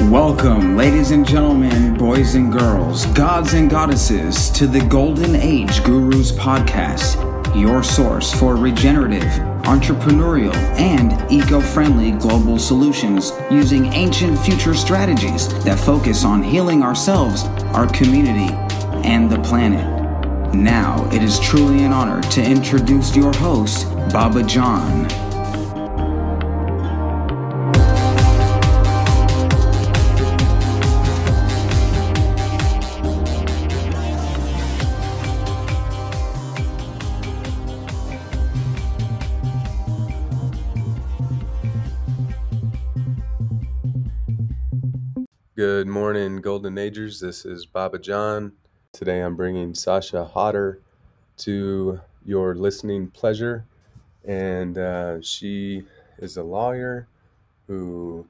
Welcome, ladies and gentlemen, boys and girls, gods and goddesses, to the Golden Age Gurus podcast, your source for regenerative, entrepreneurial, and eco friendly global solutions using ancient future strategies that focus on healing ourselves, our community, and the planet. Now, it is truly an honor to introduce your host, Baba John. Good morning, Golden Agers. This is Baba John. Today I'm bringing Sasha Hodder to your listening pleasure. And uh, she is a lawyer who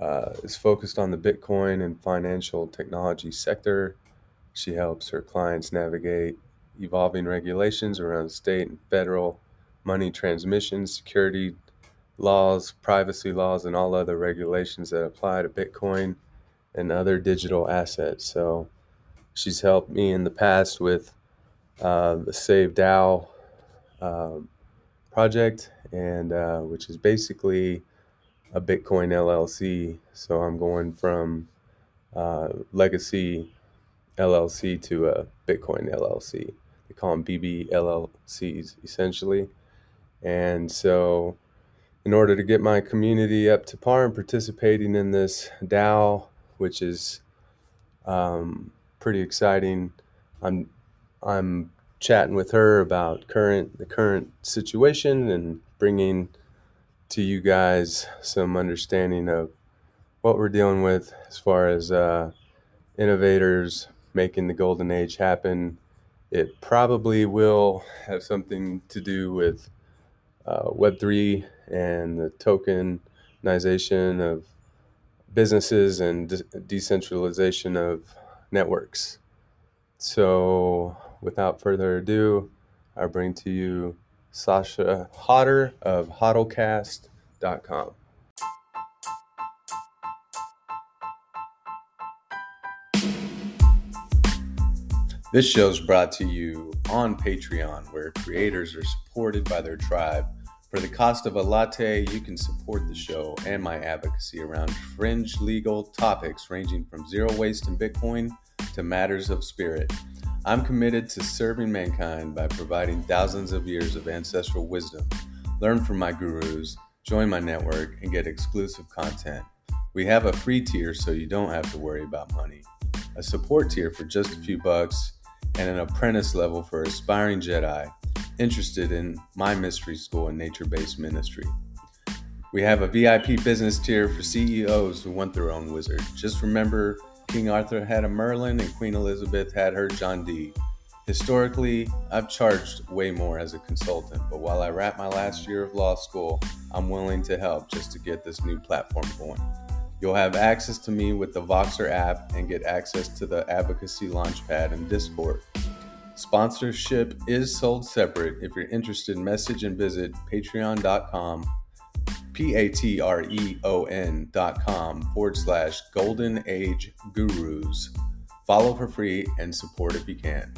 uh, is focused on the Bitcoin and financial technology sector. She helps her clients navigate evolving regulations around state and federal money transmission, security laws, privacy laws, and all other regulations that apply to Bitcoin and other digital assets. So she's helped me in the past with uh, the Save DAO um, project, and uh, which is basically a Bitcoin LLC. So I'm going from uh, legacy LLC to a Bitcoin LLC. They call them BB LLCs essentially. And so, in order to get my community up to par and participating in this DAO which is um, pretty exciting. I'm I'm chatting with her about current the current situation and bringing to you guys some understanding of what we're dealing with as far as uh, innovators making the golden age happen. It probably will have something to do with uh, Web3 and the tokenization of businesses and de- decentralization of networks. So, without further ado, I bring to you Sasha Hodder of hodlcast.com. This show is brought to you on Patreon, where creators are supported by their tribe for the cost of a latte, you can support the show and my advocacy around fringe legal topics ranging from zero waste and Bitcoin to matters of spirit. I'm committed to serving mankind by providing thousands of years of ancestral wisdom. Learn from my gurus, join my network, and get exclusive content. We have a free tier so you don't have to worry about money, a support tier for just a few bucks, and an apprentice level for aspiring Jedi interested in my mystery school and nature based ministry. We have a VIP business tier for CEOs who want their own wizard. Just remember, King Arthur had a Merlin and Queen Elizabeth had her John Dee. Historically, I've charged way more as a consultant, but while I wrap my last year of law school, I'm willing to help just to get this new platform going. You'll have access to me with the Voxer app and get access to the Advocacy Launchpad and Discord. Sponsorship is sold separate. If you're interested, message and visit patreon.com, P A T R E O N dot com forward slash golden age gurus. Follow for free and support if you can.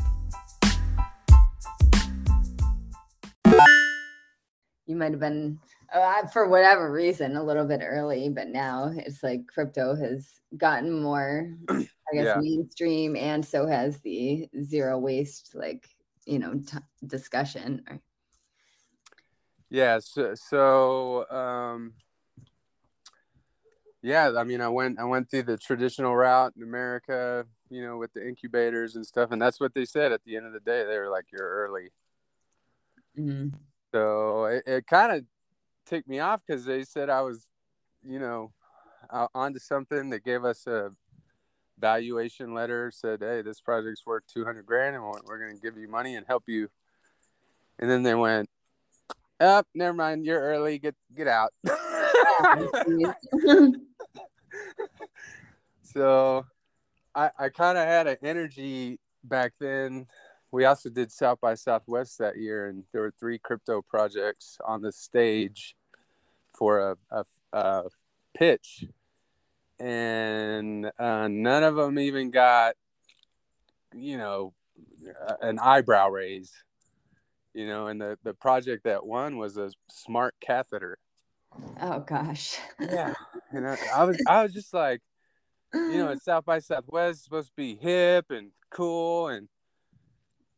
You might have been, uh, for whatever reason, a little bit early, but now it's like crypto has gotten more I guess yeah. mainstream, and so has the zero waste, like you know, t- discussion. Yeah. So, so um, yeah. I mean, I went I went through the traditional route in America, you know, with the incubators and stuff, and that's what they said at the end of the day. They were like, "You're early." Mm-hmm. So it, it kind of ticked me off because they said I was, you know, onto something. They gave us a valuation letter said, "Hey, this project's worth two hundred grand, and we're going to give you money and help you." And then they went, "Up, oh, never mind. You're early. Get get out." so, I I kind of had an energy back then. We also did South by Southwest that year, and there were three crypto projects on the stage for a, a, a pitch and uh, none of them even got, you know, an eyebrow raise. You know, and the the project that won was a smart catheter. Oh gosh. yeah, and I, I was I was just like, you know, at South by Southwest supposed to be hip and cool and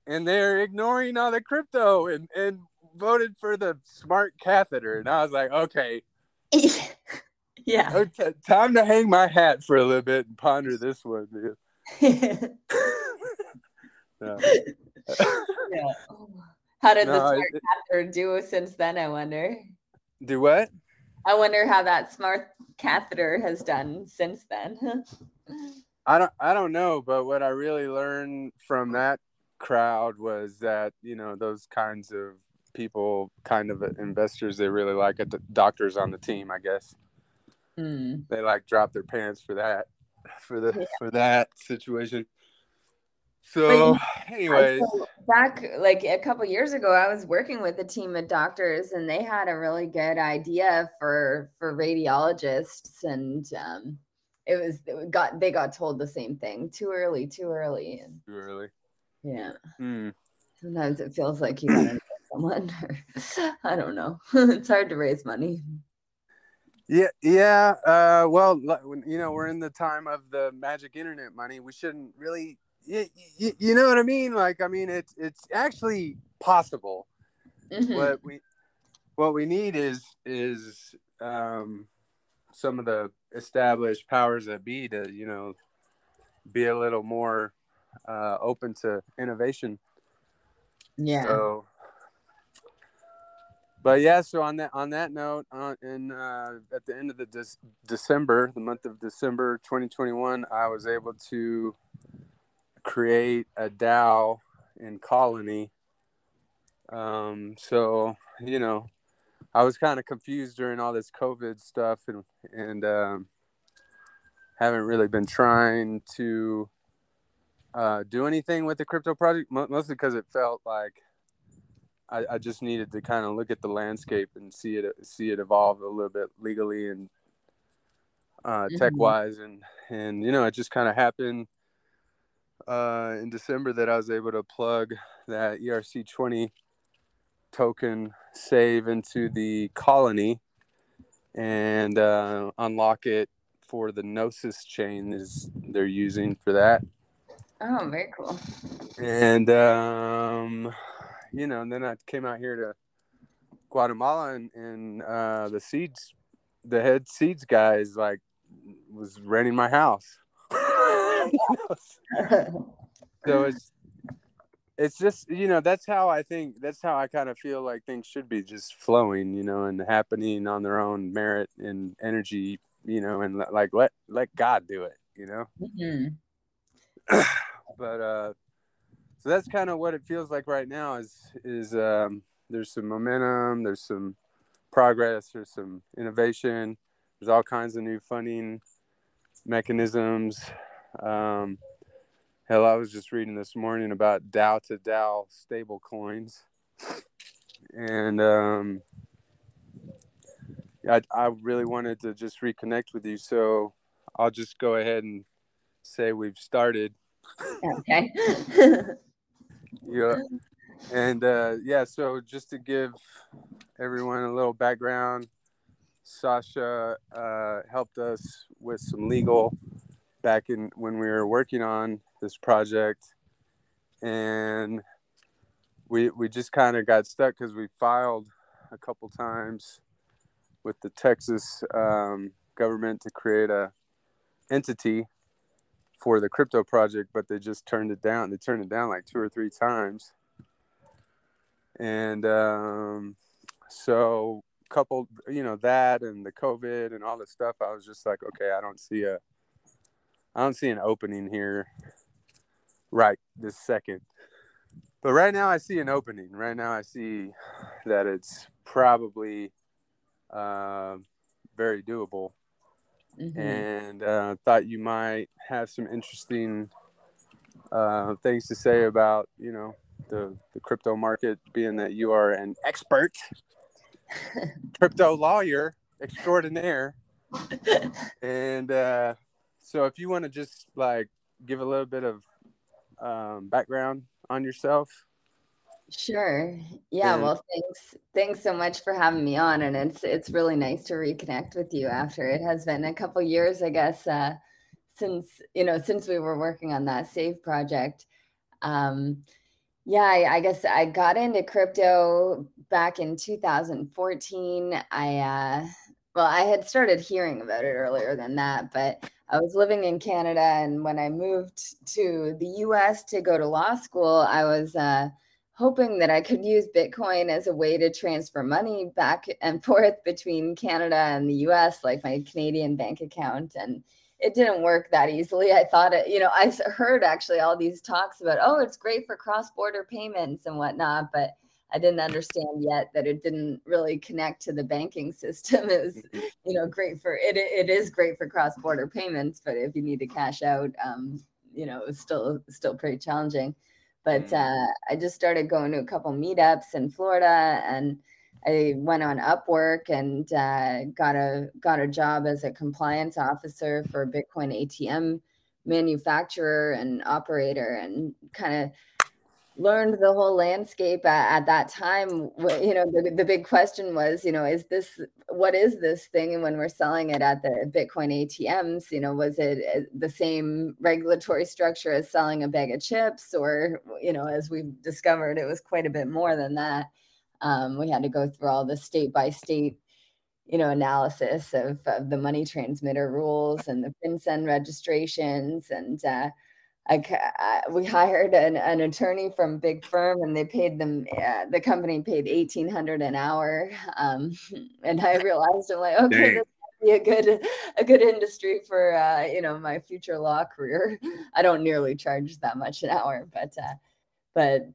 and they're ignoring all the crypto and and voted for the smart catheter and I was like, okay. yeah. Okay, time to hang my hat for a little bit and ponder this one, dude. yeah. yeah. How did no, the smart it, catheter do since then, I wonder? Do what? I wonder how that smart catheter has done since then. I don't I don't know, but what I really learned from that crowd was that, you know, those kinds of people kind of investors they really like at the doctors on the team, I guess. Mm. They like drop their pants for that for the yeah. for that situation. So, anyways, back like a couple years ago, I was working with a team of doctors, and they had a really good idea for for radiologists, and um, it was it got they got told the same thing: too early, too early, and too early. Yeah. Mm. Sometimes it feels like you gotta know someone. Or, I don't know. it's hard to raise money. Yeah, yeah. Uh, well, you know, we're in the time of the magic internet money. We shouldn't really you, you, you know what I mean? Like, I mean, it's it's actually possible. Mm-hmm. What we what we need is is um, some of the established powers that be to you know be a little more uh, open to innovation. Yeah. So, but yeah, so on that on that note, uh, in uh, at the end of the de- December, the month of December 2021, I was able to create a DAO in Colony. Um, so you know, I was kind of confused during all this COVID stuff, and and um, haven't really been trying to uh, do anything with the crypto project, mostly because it felt like I, I just needed to kind of look at the landscape and see it see it evolve a little bit legally and uh, tech wise, and and you know, it just kind of happened uh, in December that I was able to plug that ERC20 token save into the colony and uh, unlock it for the Gnosis chain is they're using for that. Oh, very cool. And um, you know, and then I came out here to Guatemala and, and uh, the seeds, the head seeds guys like was renting my house. so it's it's just you know that's how I think that's how I kind of feel like things should be just flowing, you know, and happening on their own merit and energy, you know, and like let let God do it, you know. Mm-hmm. but uh, so that's kind of what it feels like right now. Is is um, there's some momentum, there's some progress, there's some innovation, there's all kinds of new funding mechanisms. Um, hell, I was just reading this morning about DAO to DAO stable coins. And um, I, I really wanted to just reconnect with you. So I'll just go ahead and say we've started. Okay. yeah. And uh, yeah, so just to give everyone a little background, Sasha uh, helped us with some legal back in when we were working on this project and we we just kind of got stuck because we filed a couple times with the Texas um, government to create a entity for the crypto project, but they just turned it down. They turned it down like two or three times, and um, so coupled, you know, that and the COVID and all this stuff, I was just like, okay, I don't see a I don't see an opening here right this second. But right now I see an opening. Right now I see that it's probably uh, very doable. Mm-hmm. And uh, thought you might have some interesting uh, things to say about, you know, the, the crypto market, being that you are an expert, crypto lawyer extraordinaire. and uh, so, if you want to just like give a little bit of um, background on yourself. Sure. Yeah. And, well, thanks. Thanks so much for having me on, and it's it's really nice to reconnect with you after it has been a couple years, I guess, uh, since you know since we were working on that Save project. Um, yeah, I, I, guess I got into crypto back in 2014. I uh, well, I had started hearing about it earlier than that, but I was living in Canada, and when I moved to the U.S. to go to law school, I was uh, hoping that I could use Bitcoin as a way to transfer money back and forth between Canada and the U.S., like my Canadian bank account, and it didn't work that easily. I thought it, you know, I heard actually all these talks about, oh, it's great for cross border payments and whatnot, but I didn't understand yet that it didn't really connect to the banking system. It was, you know, great for it. It is great for cross border payments, but if you need to cash out, um, you know, it's still still pretty challenging. But mm-hmm. uh, I just started going to a couple meetups in Florida and I went on Upwork and uh, got a got a job as a compliance officer for Bitcoin ATM manufacturer and operator, and kind of learned the whole landscape at, at, that time. You know, the, the big question was, you know, is this what is this thing? And when we're selling it at the Bitcoin ATMs, you know, was it uh, the same regulatory structure as selling a bag of chips, or you know, as we discovered, it was quite a bit more than that. Um, we had to go through all the state by state, you know, analysis of, of the money transmitter rules and the FinCEN registrations. And uh, I, I, we hired an, an, attorney from big firm, and they paid them. Uh, the company paid eighteen hundred an hour, um, and I realized I'm like, okay, this be a good a good industry for uh, you know my future law career. I don't nearly charge that much an hour, but uh, but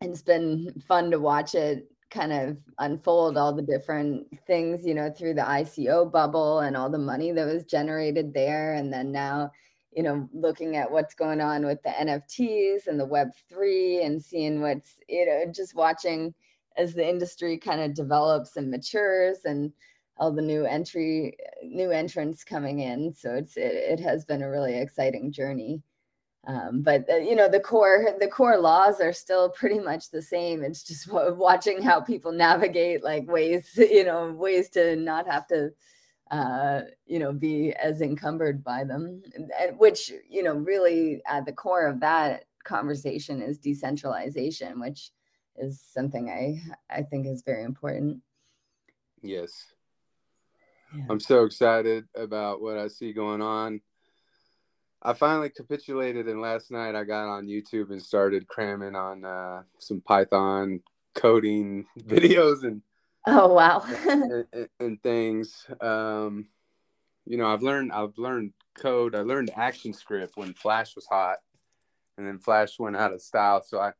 it's been fun to watch it kind of unfold all the different things, you know, through the ICO bubble and all the money that was generated there. And then now, you know, looking at what's going on with the NFTs and the Web3 and seeing what's, you know, just watching as the industry kind of develops and matures and all the new entry, new entrants coming in. So it's, it, it has been a really exciting journey. Um, but uh, you know the core the core laws are still pretty much the same it's just watching how people navigate like ways you know ways to not have to uh, you know be as encumbered by them and, which you know really at the core of that conversation is decentralization which is something i i think is very important. Yes. Yeah. i'm so excited about what i see going on. I finally capitulated, and last night I got on YouTube and started cramming on uh, some Python coding videos and oh wow and, and, things. Um, you know, I've learned I've learned code. I learned ActionScript when Flash was hot, and then Flash went out of style. So I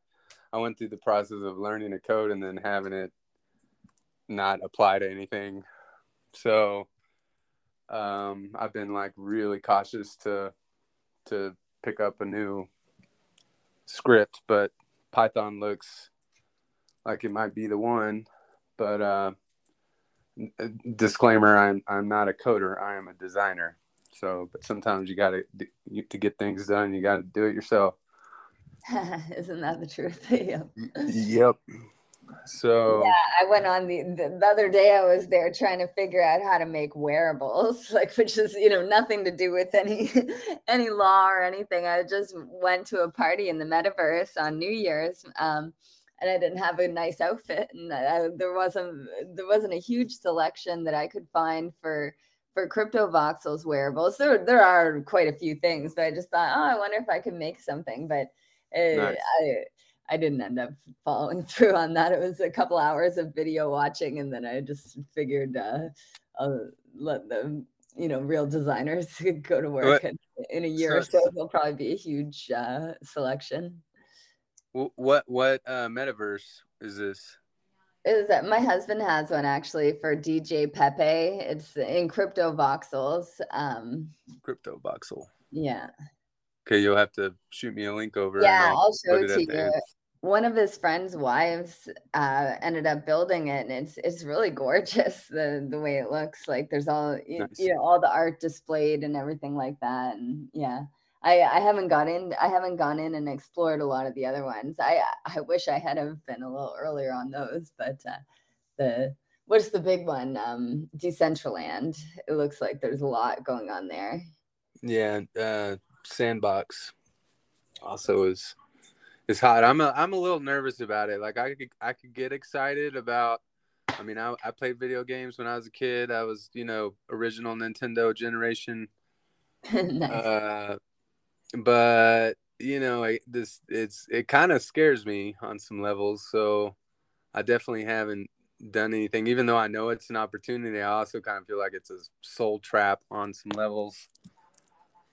I went through the process of learning a code and then having it not apply to anything. So um, I've been like really cautious to to pick up a new script, but Python looks like it might be the one. But uh, disclaimer: I'm I'm not a coder. I am a designer. So, but sometimes you got to to get things done. You got to do it yourself. Isn't that the truth? yep. yep. So yeah, I went on the, the, the other day. I was there trying to figure out how to make wearables, like which is you know nothing to do with any any law or anything. I just went to a party in the metaverse on New Year's, um, and I didn't have a nice outfit, and I, there wasn't there wasn't a huge selection that I could find for for Cryptovoxels wearables. There there are quite a few things, but I just thought, oh, I wonder if I could make something, but. Uh, nice. I, I didn't end up following through on that. It was a couple hours of video watching, and then I just figured uh, I'll let the you know real designers go to work. What, in a year so, or so, there'll probably be a huge uh, selection. What what uh, metaverse is this? Is that my husband has one actually for DJ Pepe? It's in Cryptovoxels. Um, Cryptovoxel. Yeah. Okay, you'll have to shoot me a link over. Yeah, I'll, I'll show it to you. one of his friends' wives uh, ended up building it, and it's it's really gorgeous the the way it looks. Like there's all nice. you know all the art displayed and everything like that, and yeah. I, I haven't gone in I haven't gone in and explored a lot of the other ones. I I wish I had have been a little earlier on those, but uh, the what's the big one? Um, Decentraland. It looks like there's a lot going on there. Yeah, uh, Sandbox also is is hot. I'm a I'm a little nervous about it. Like I could I could get excited about. I mean, I I played video games when I was a kid. I was you know original Nintendo generation. nice. Uh, but you know, I, this it's it kind of scares me on some levels. So I definitely haven't done anything, even though I know it's an opportunity. I also kind of feel like it's a soul trap on some levels.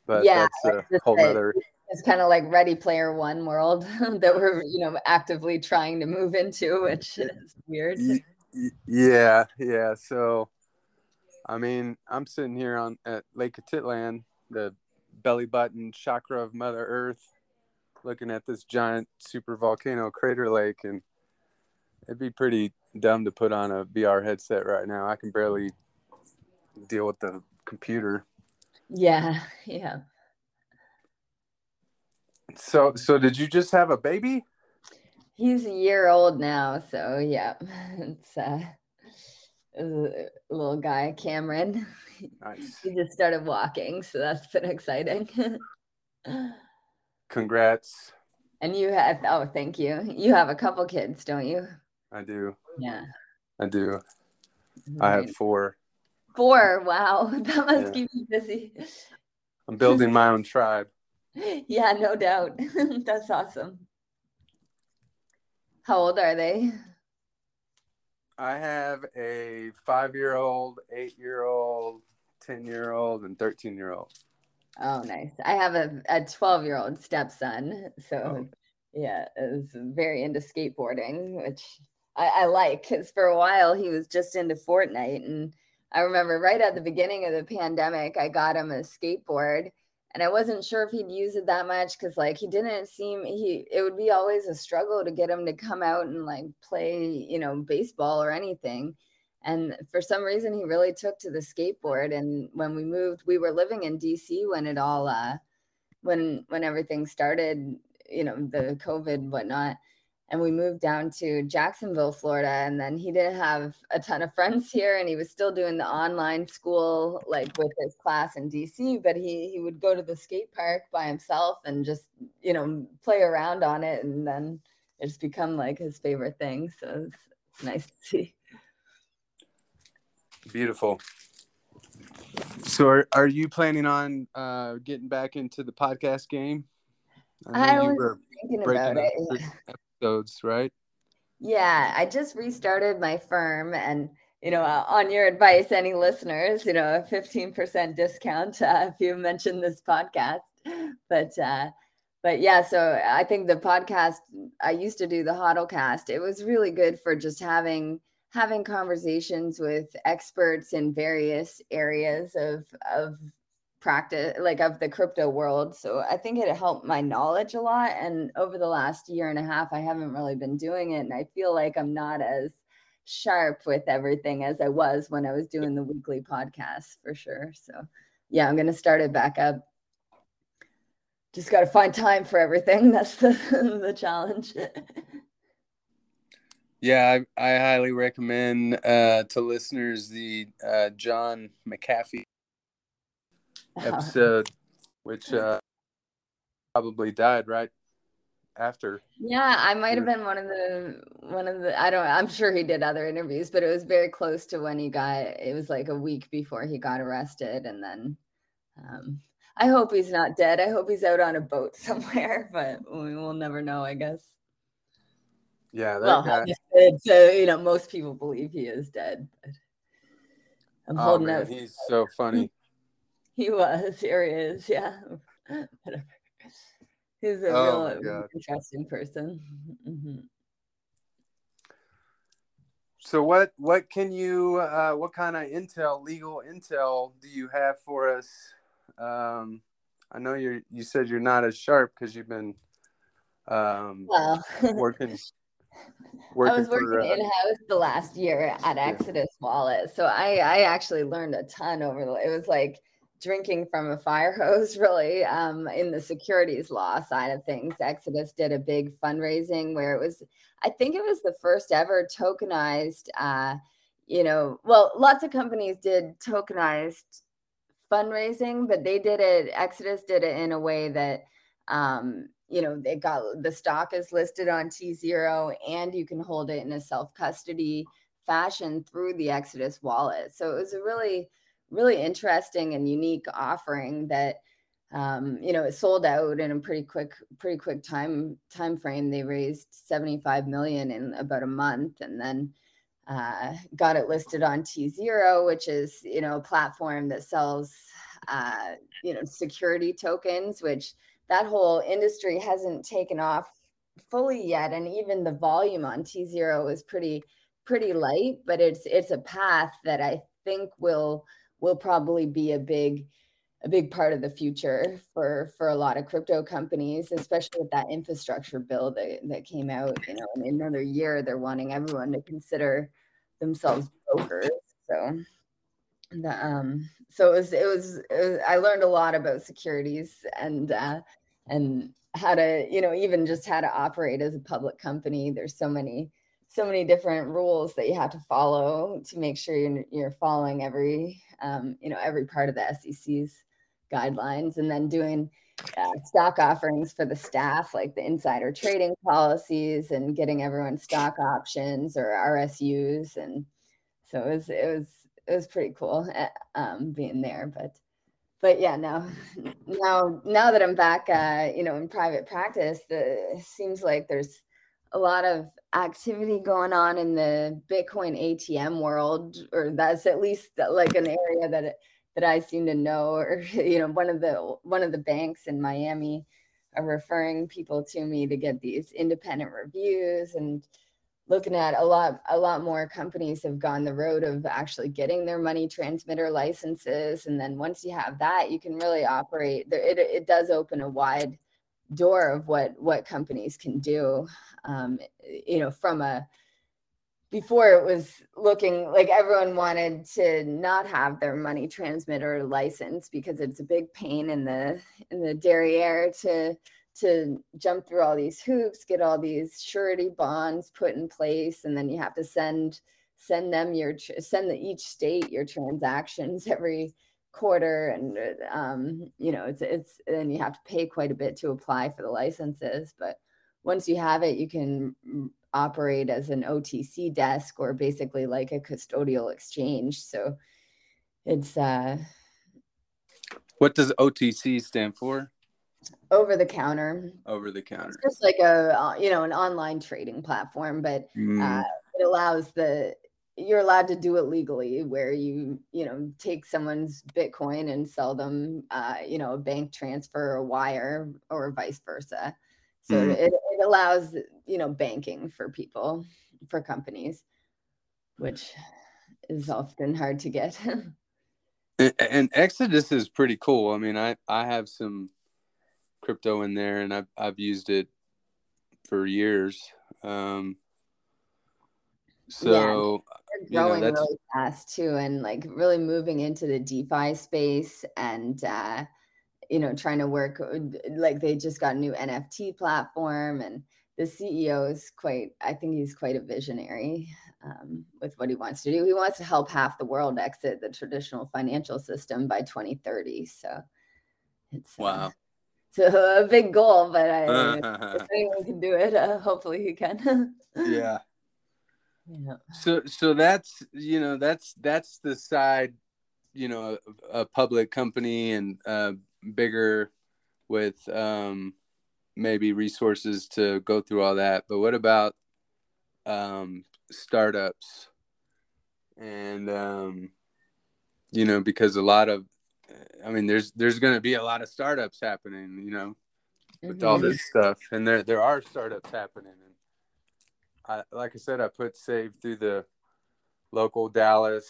But yeah, that's a whole other it's kind of like Ready Player One world that we're you know actively trying to move into, which is weird. Yeah, yeah. So, I mean, I'm sitting here on at Lake Atitlan, the belly button chakra of Mother Earth, looking at this giant super volcano crater lake, and it'd be pretty dumb to put on a VR headset right now. I can barely deal with the computer. Yeah, yeah. So, so did you just have a baby? He's a year old now, so yeah, it's uh, Uh, little guy, Cameron. Nice. he just started walking, so that's been exciting. Congrats. And you have oh, thank you. You have a couple kids, don't you? I do. Yeah. I do. Right. I have four. Four. Wow, that must yeah. keep you busy. I'm building my own tribe. Yeah, no doubt. That's awesome. How old are they? I have a five year old, eight year old, 10 year old, and 13 year old. Oh, nice. I have a, a 12 year old stepson. So, oh. yeah, is very into skateboarding, which I, I like because for a while he was just into Fortnite. And I remember right at the beginning of the pandemic, I got him a skateboard and I wasn't sure if he'd use it that much because like he didn't seem he it would be always a struggle to get him to come out and like play you know baseball or anything and for some reason he really took to the skateboard and when we moved we were living in dc when it all uh when when everything started you know the covid whatnot and we moved down to Jacksonville, Florida. And then he didn't have a ton of friends here, and he was still doing the online school, like with his class in DC. But he he would go to the skate park by himself and just you know play around on it, and then it's become like his favorite thing. So it's, it's nice to see. Beautiful. So, are, are you planning on uh, getting back into the podcast game? I, I was thinking about it episodes, right? Yeah, I just restarted my firm and you know, uh, on your advice, any listeners, you know, a 15% discount uh, if you mention this podcast. But, uh, but yeah, so I think the podcast, I used to do the Hodlcast. It was really good for just having having conversations with experts in various areas of of practice like of the crypto world so i think it helped my knowledge a lot and over the last year and a half i haven't really been doing it and i feel like i'm not as sharp with everything as i was when i was doing the weekly podcast for sure so yeah i'm going to start it back up. Just got to find time for everything that's the the challenge. Yeah I, I, highly recommend uh, to listeners the uh, john mcafee episode, which uh, probably died right after. Yeah, I might have been one of the one of the I don't I'm sure he did other interviews, but it was very close to when he got it was like a week before he got arrested and then um I hope he's not dead. I hope he's out on a boat somewhere, but we will never know, I guess. Yeah, that well, guy... so you know, most people believe he is dead. But I'm oh, holding man, out. He's so funny. He was. Here he is. Yeah. He's a oh real interesting person. Mm-hmm. So what what can you uh, what kind of intel legal intel do you have for us? Um, I know you you said you're not as sharp because you've been Um, well, working. Working I was working for, uh, in house the last year at Exodus yeah. Wallet, so I I actually learned a ton over the. It was like drinking from a fire hose, really. Um, in the securities law side of things, Exodus did a big fundraising where it was. I think it was the first ever tokenized. Uh, you know, well, lots of companies did tokenized fundraising, but they did it. Exodus did it in a way that um, you know, they got the stock is listed on T zero and you can hold it in a self custody fashion through the Exodus wallet. So it was a really, really interesting and unique offering that um, you know it sold out in a pretty quick pretty quick time time frame. They raised 75 million in about a month and then uh, got it listed on t0 which is you know a platform that sells uh, you know security tokens which that whole industry hasn't taken off fully yet. And even the volume on T0 is pretty pretty light but it's it's a path that I think will will probably be a big a big part of the future for for a lot of crypto companies especially with that infrastructure bill that, that came out you know in another year they're wanting everyone to consider themselves brokers. So the um so it was, it was, it was i learned a lot about securities and uh and how to you know even just how to operate as a public company. There's so many so many different rules that you have to follow to make sure you're, you're following every um, you know every part of the sec's guidelines and then doing uh, stock offerings for the staff like the insider trading policies and getting everyone stock options or rsus and so it was it was it was pretty cool eh, um, being there. But but yeah, now, now, now that I'm back, uh, you know, in private practice, the seems like there's a lot of activity going on in the Bitcoin ATM world, or that's at least uh, like an area that that I seem to know. Or you know, one of the one of the banks in Miami are referring people to me to get these independent reviews and looking at a lot a lot more companies have gone the road of actually getting their money transmitter licenses and then once you have that you can really operate there it, it does open a wide door of what what companies can do um, you know from a before it was looking like everyone wanted to not have their money transmitter license because it's a big pain in the in the derriere to to jump through all these hoops, get all these surety bonds put in place, and then you have to send send them your send the, each state your transactions every quarter, and um, you know it's it's and you have to pay quite a bit to apply for the licenses. But once you have it, you can operate as an OTC desk or basically like a custodial exchange. So it's uh what does OTC stand for? over the counter over the counter it's just like a uh, you know an online trading platform but mm. uh, it allows the you're allowed to do it legally where you you know take someone's bitcoin and sell them uh, you know a bank transfer or wire or vice versa so mm. it, it allows you know banking for people for companies which is often hard to get and, and exodus is pretty cool i mean i i have some crypto in there, and I've I've used it for years. Um, so yeah, growing you know, really fast too, and like really moving into the DeFi space, and uh, you know, trying to work like they just got a new NFT platform, and the CEO is quite. I think he's quite a visionary um, with what he wants to do. He wants to help half the world exit the traditional financial system by 2030. So it's uh, wow. Uh, a big goal, but I, if anyone can do it, uh, hopefully he can. yeah. Yeah. So so that's you know that's that's the side, you know, a, a public company and uh, bigger with um, maybe resources to go through all that. But what about um, startups? And um, you know, because a lot of I mean, there's there's going to be a lot of startups happening, you know, with mm-hmm. all this stuff, and there there are startups happening. I, like I said, I put Save through the local Dallas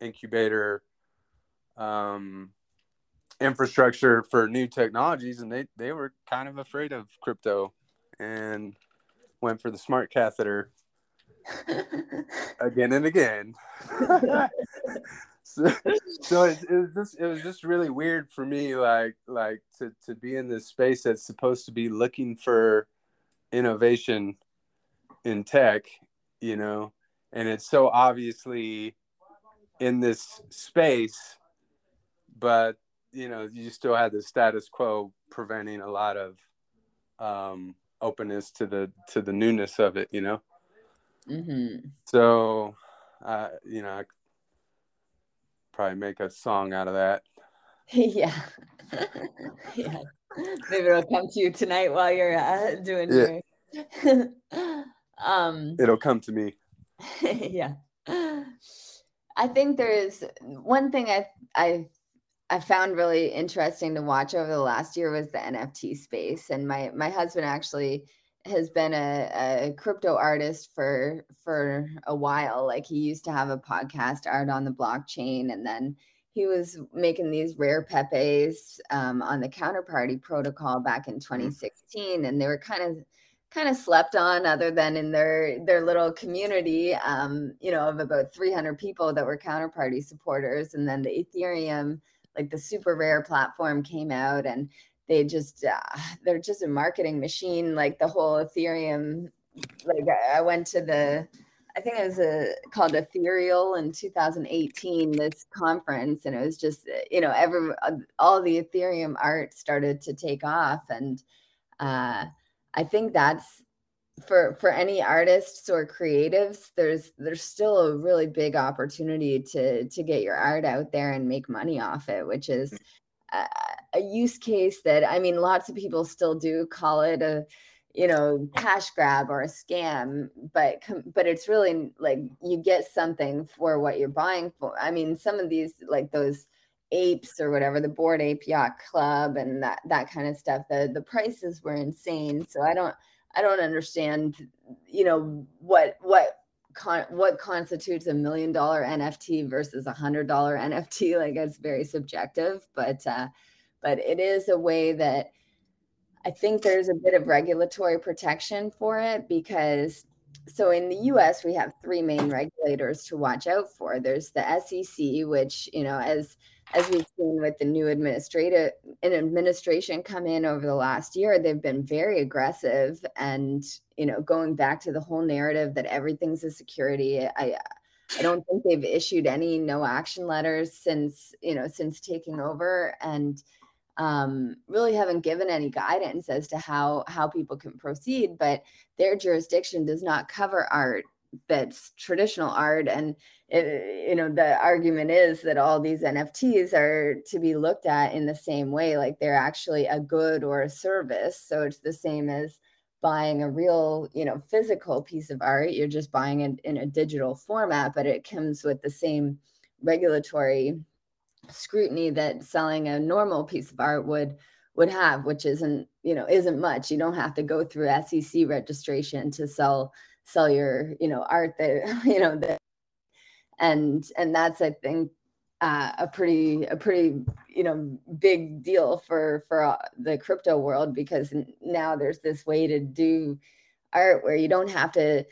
incubator um, infrastructure for new technologies, and they they were kind of afraid of crypto, and went for the smart catheter again and again. so, so it, it, was just it was just really weird for me, like like to to be in this space that's supposed to be looking for innovation in tech, you know, and it's so obviously in this space, but you know, you still had the status quo preventing a lot of um, openness to the to the newness of it, you know. Mm-hmm. So, uh, you know, I probably make a song out of that. yeah, yeah. Maybe it'll come to you tonight while you're uh, doing yeah. your. um, it'll come to me. yeah. I think there's one thing I I I found really interesting to watch over the last year was the NFT space, and my my husband actually has been a, a crypto artist for for a while. Like he used to have a podcast, Art on the Blockchain, and then he was making these rare pepes um, on the counterparty protocol back in 2016 and they were kind of kind of slept on other than in their their little community um, you know of about 300 people that were counterparty supporters. And then the ethereum like the SuperRare platform came out and they just uh, they're just a marketing machine. Like the whole ethereum like i went to the I think it was a called Ethereal in 2018. This conference, and it was just you know every all the Ethereum art started to take off, and uh, I think that's for for any artists or creatives. There's there's still a really big opportunity to to get your art out there and make money off it, which is mm. a, a use case that I mean, lots of people still do call it a you know cash grab or a scam but but it's really like you get something for what you're buying for i mean some of these like those apes or whatever the Bored Ape Yacht Club and that that kind of stuff the the prices were insane so i don't i don't understand you know what what con- what constitutes a million dollar nft versus a hundred dollar nft like it's very subjective but uh but it is a way that I think there's a bit of regulatory protection for it because so in the US we have three main regulators to watch out for. There's the SEC which, you know, as as we've seen with the new administrative an administration come in over the last year, they've been very aggressive and, you know, going back to the whole narrative that everything's a security. I I don't think they've issued any no action letters since, you know, since taking over and um, really haven't given any guidance as to how how people can proceed but their jurisdiction does not cover art that's traditional art and it, you know the argument is that all these nfts are to be looked at in the same way like they're actually a good or a service. So it's the same as buying a real you know physical piece of art. You're just buying it in a digital format but it comes with the same regulatory scrutiny that selling a normal piece of art would would have which isn't you know isn't much. You don't have to go through sec registration to sell sell your you know art that you know that and and that's i think uh, a pretty a pretty you know big deal for for uh, the crypto world because now there's this way to do art where you don't have to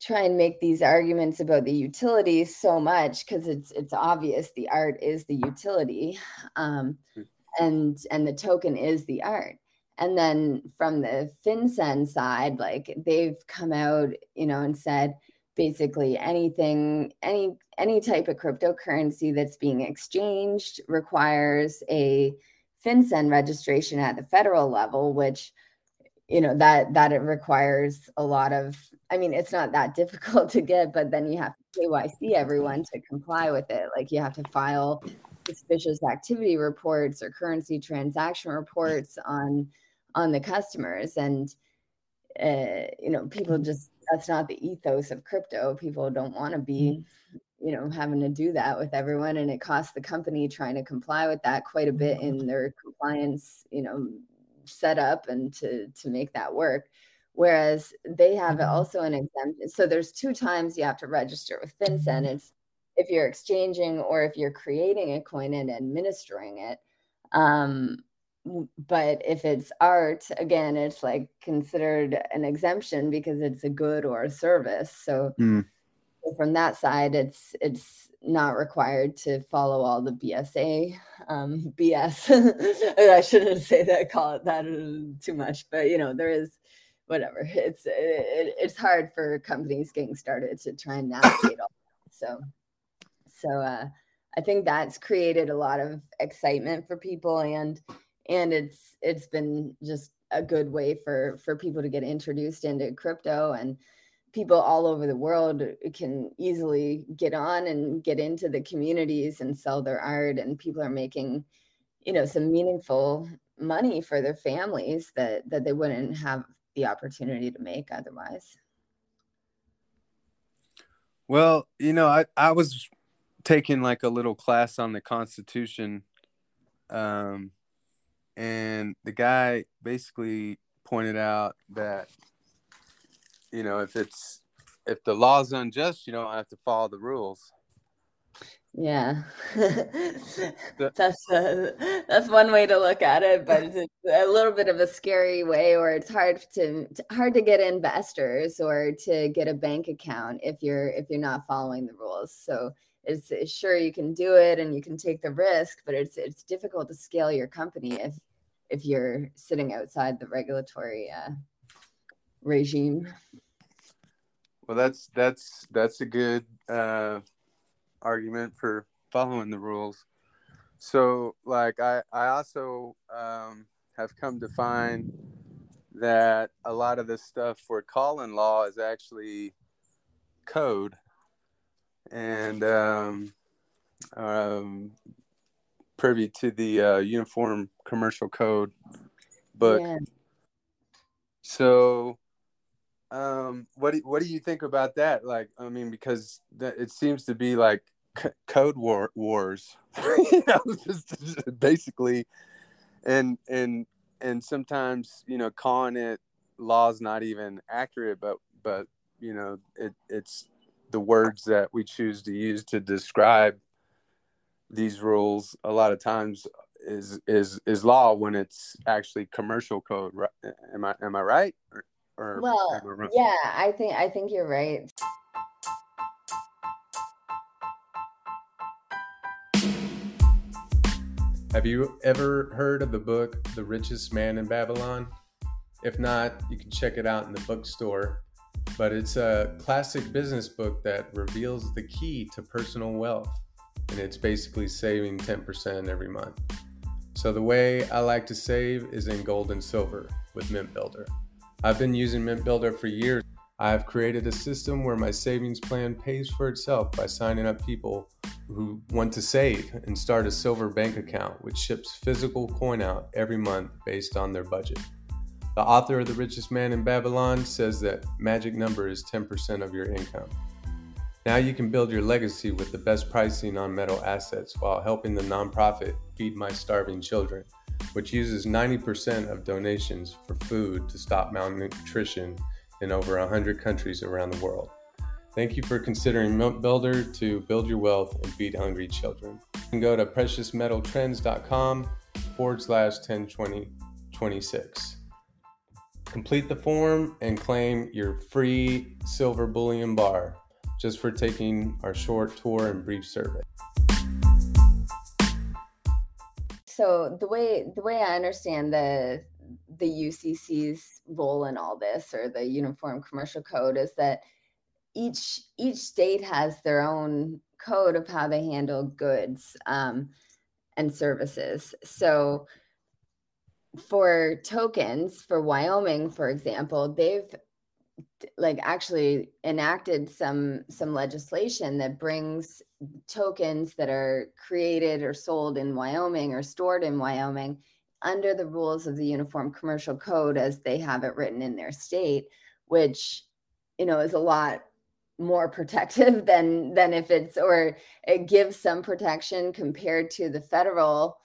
try and make these arguments about the utility so much because it's it's obvious the art is the utility um, hmm. and and the token is the art and then from the FinCEN side like they've come out you know and said basically anything any any type of cryptocurrency that's being exchanged requires a FinCEN registration at the federal level which you know that that it requires a lot of i mean it's not that difficult to get but then you have to kyc everyone to comply with it. Like you have to file suspicious activity reports or currency transaction reports on on the customers. And uh, you know people just that's not the ethos of crypto. People don't want to be you know having to do that with everyone. And it costs the company trying to comply with that quite a bit in their compliance you know set up and to to make that work. Whereas they have mm-hmm. also an exemption so there's two times you have to register with FinCEN. Mm-hmm. it's if you're exchanging or if you're creating a coin and administering it. Um, but if it's art again it's like considered an exemption because it's a good or a service. So mm. from that side it's it's not required to follow all the bsa um, bs i shouldn't say that call it that too much but you know there is whatever. It's it, it's hard for companies getting started to try and navigate all so. So uh i think that's created a lot of excitement for people and and it's it's been just a good way for for people to get introduced into crypto and people all over the world can easily get on and get into the communities and sell their art. And people are making you know some meaningful money for their families that that they wouldn't have the opportunity to make otherwise. Well you know i i was taking like a little class on the constitution um and the guy basically pointed out that you know if it's if the law's unjust you don't have to follow the rules. Yeah. That's a, that's one way to look at it but it's a little bit of a scary way or it's hard to hard to get investors or to get a bank account if you're if you're not following the rules. So it's, it's sure you can do it and you can take the risk but it's it's difficult to scale your company if if you're sitting outside the regulatory uh, regime. Well, that's that's that's a good uh, argument for following the rules. So, like, I I also um, have come to find that a lot of the stuff for calling law is actually code, and um, um, privy to the uh, uniform commercial code book. Yeah. So, um, what do, what do you think about that? Like, I mean, because that, it seems to be like c- code war wars, you know, just, just basically, and and and sometimes you know calling it laws not even accurate, but but you know it it's the words that we choose to use to describe these rules a lot of times is is is law when it's actually commercial code right? am i am i right? Or, or well I yeah i think i think you're right. Have you ever heard of the book the richest man in babylon? If not you can check it out in the bookstore but it's a classic business book that reveals the key to personal wealth and it's basically saving 10% every month. So the way I like to save is in gold and silver with Mintbuilder. I've been using Mintbuilder for years. I have created a system where my savings plan pays for itself by signing up people who want to save and start a silver bank account, which ships physical coin out every month based on their budget. The author of The Richest Man in Babylon says that magic number is 10% of your income. Now you can build your legacy with the best pricing on metal assets while helping the nonprofit Feed My Starving Children, which uses 90% of donations for food to stop malnutrition in over 100 countries around the world. Thank you for considering Mintbuilder to build your wealth and feed hungry children. You can go to preciousmetaltrends.com forward slash 102026. Complete the form and claim your free silver bullion bar just for taking our short tour and brief survey. So the way the way I understand the the UCC's role in all this or the Uniform Commercial Code is that each each state has their own code of how they handle goods um, and services. So for tokens for Wyoming, for example, they've like actually enacted some some legislation that brings tokens that are created or sold in Wyoming or stored in Wyoming under the rules of the Uniform Commercial Code as they have it written in their state, which you know is a lot more protective than than if it's or it gives some protection compared to the federal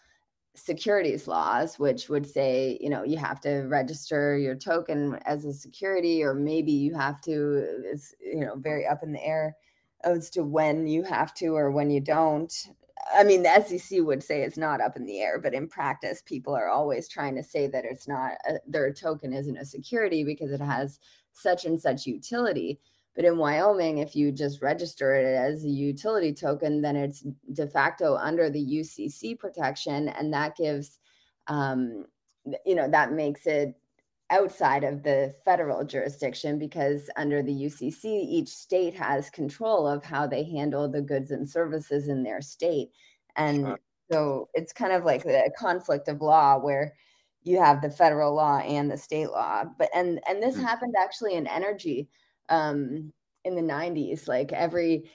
securities laws, which would say, you know, you have to register your token as a security, or maybe you have to, it's, you know, very up in the air as to when you have to or when you don't I mean, the SEC would say it's not up in the air, but in practice, people are always trying to say that it's not, a, their token isn't a security because it has such and such utility. But in Wyoming, if you just register it as a utility token, then it's de facto under the UCC protection. And that gives, um, you know, that makes it outside of the federal jurisdiction because under the UCC, each state has control of how they handle the goods and services in their state. And so it's kind of like a conflict of law where you have the federal law and the state law. But and and this mm-hmm. happened actually in energy um, in the 90s. Like every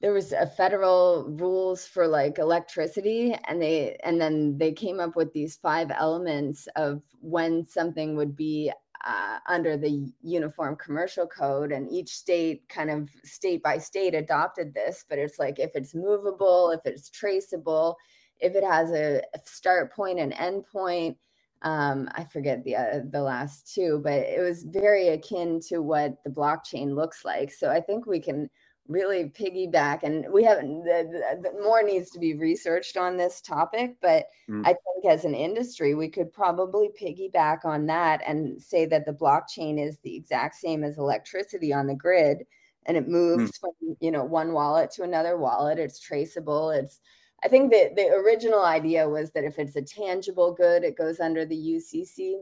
there was a federal rules for like electricity and they and then they came up with these five elements of when something would be uh, under the uniform commercial code and each state kind of state by state adopted this but it's like if it's movable if it's traceable if it has a start point and end point um, i forget the uh, the last two but it was very akin to what the blockchain looks like so i think we can really piggyback and we haven't the, the, more needs to be researched on this topic but mm. i think as an industry we could probably piggyback on that and say that the blockchain is the exact same as electricity on the grid and it mm. moves mm. from you know one wallet to another wallet it's traceable it's i think that the original idea was that if it's a tangible good it goes under the ucc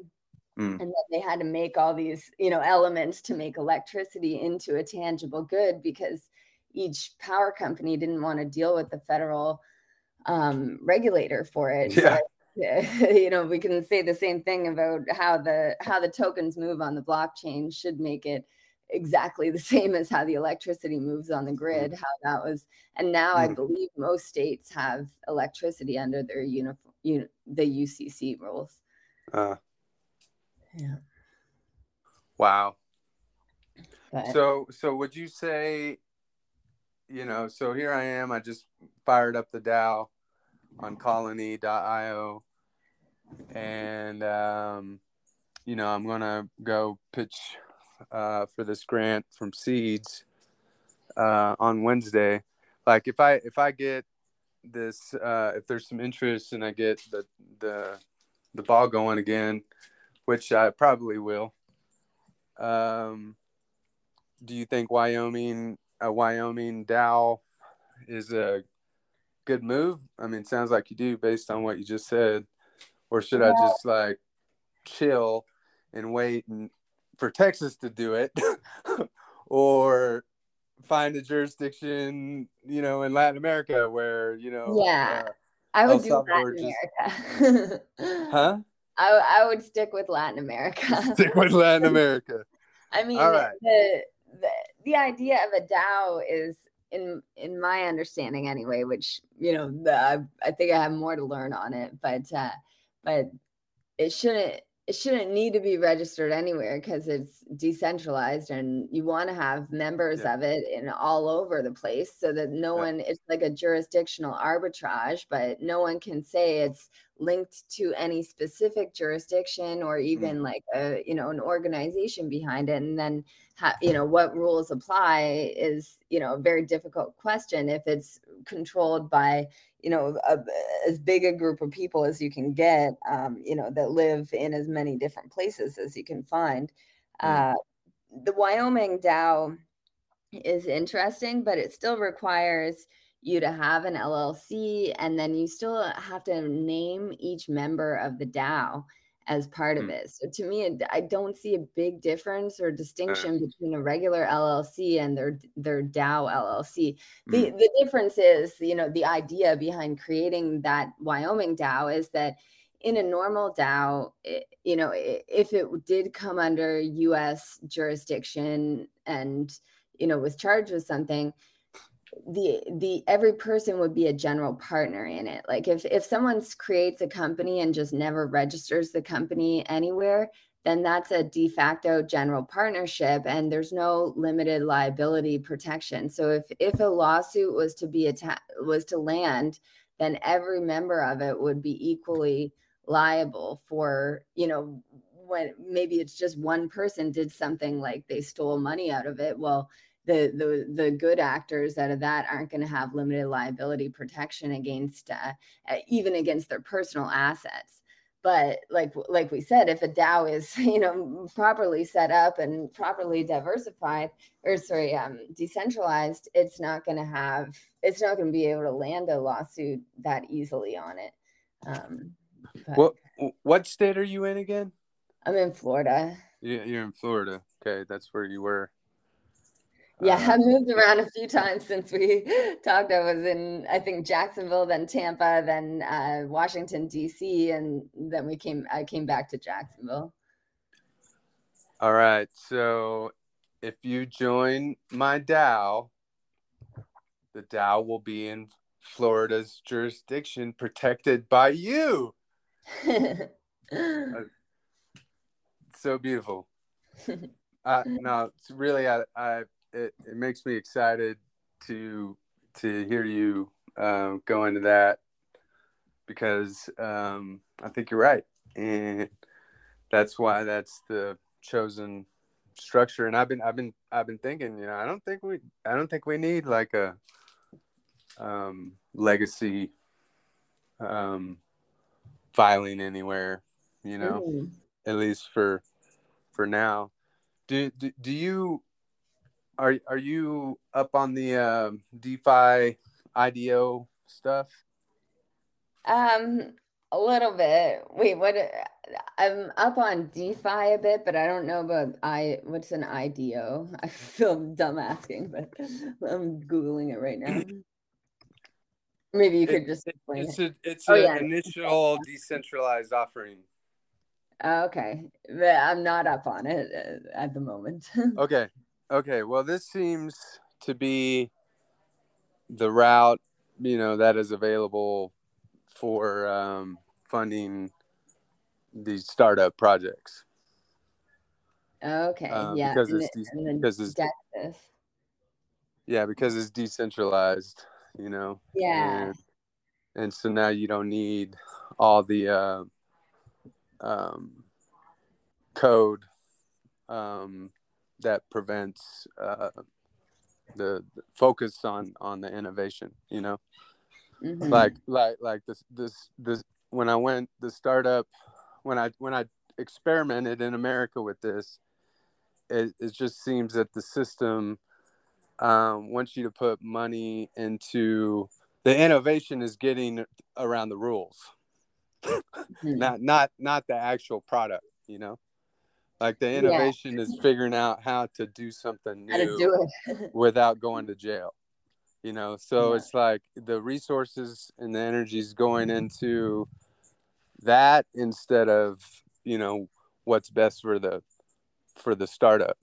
Mm. And then they had to make all these, you know, elements to make electricity into a tangible good because each power company didn't want to deal with the federal um, regulator for it. Yeah. So, you know, we can say the same thing about how the how the tokens move on the blockchain should make it exactly the same as how the electricity moves on the grid. Mm. How that was, and now. I believe most states have electricity under their uniform, un, the UCC rules. Uh, yeah. Wow. But, so so would you say you know, so here I am, I just fired up the DAO on colony.io and um you know, I'm going to go pitch uh for this grant from Seeds uh on Wednesday. Like if I if I get this uh if there's some interest and I get the the the ball going again, which I probably will. Um, do you think Wyoming, a Wyoming DAO is a good move? I mean, sounds like you do based on what you just said. Or should yeah. I just like chill and wait and for Texas to do it, or find a jurisdiction, you know, in Latin America where you know, yeah, uh, I would El do Latin just... America. huh? I, I would stick with Latin America. stick with Latin America. I mean, the, the the idea of a DAO is in in my understanding anyway, which you know, the, I, I think I have more to learn on it, but uh, but it shouldn't it shouldn't need to be registered anywhere because it's decentralized and you want to have members yeah. of it in all over the place so that no yeah. one it's like a jurisdictional arbitrage but no one can say it's linked to any specific jurisdiction or mm. even mm. like a you know an organization behind it and then you know what rules apply is you know a very difficult question if it's controlled by you know a, as big a group of people as you can get um, you know that live in as many different places as you can find mm. uh, the wyoming dao is interesting but it still requires you to have an LLC, and then you still have to name each member of the DAO as part of mm. it. So to me, I don't see a big difference or uh. distinction between a regular LLC and their their DAO LLC. The mm. the difference is, you know, the idea behind creating that Wyoming DAO is that in a normal DAO, it, you know, if it did come under U.S. jurisdiction and you know was charged with something the the every person would be a general partner in it. Like if if someone creates a company and just never registers the company anywhere then that's a de facto general partnership and there's no limited liability protection. So if if a lawsuit was to be atta- was to land then every member of it would be equally liable for you know when maybe it's just one person did something like they stole money out of it. Well the the the good actors out of that aren't going to have limited liability protection against uh, even against their personal assets. But like like we said if a dao is you know properly set up and properly diversified or sorry um decentralized it's not going to have it's not going to be able to land a lawsuit that easily on it. Um what what state are you in again? I'm in florida. Yeah you're in florida. Okay that's where you were yeah, uh, I moved around a few times since we talked. I was in, I think, Jacksonville, then Tampa, then uh, Washington D.C., and then we came. I came back to Jacksonville. All right. So, if you join my DAO, the DAO will be in Florida's jurisdiction, protected by you. so beautiful. Uh, no, it's really, I, I it, it makes me excited to to hear you um, go into that because um, I think you're right, and that's why that's the chosen structure. And I've been I've been I've been thinking, you know, I don't think we I don't think we need like a um, legacy um, filing anywhere, you know, mm. at least for for now. Do, do do you are are you up on the uh, DeFi IDO stuff? Um, a little bit. Wait, what? I'm up on DeFi a bit, but I don't know about I. What's an IDO? I feel dumb asking, but I'm googling it right now. Maybe you could it, just explain. It's it. a it's oh, an yeah. initial decentralized offering. okay, but I'm not up on it uh, at the moment. okay, Okay, well, this seems to be the route you know that is available for um, funding these startup projects. Okay, uh, yeah, because it's de- because it's Texas. yeah because it's decentralized, you know. Yeah. And, and so now you don't need all the uh, um, code um, that prevents uh, the, the, focus on on the innovation you know mm-hmm. like like like this this this when i went the startup when i when i experimented in america with this it, it just seems that the system um, wants you to put money into the innovation is getting around the rules mm-hmm. not not not the actual product you know like the innovation yeah. is figuring out how to do something new do without going to jail. You know, so yeah. it's like the resources and the energy is going into that instead of, you know, what's best for the for the startup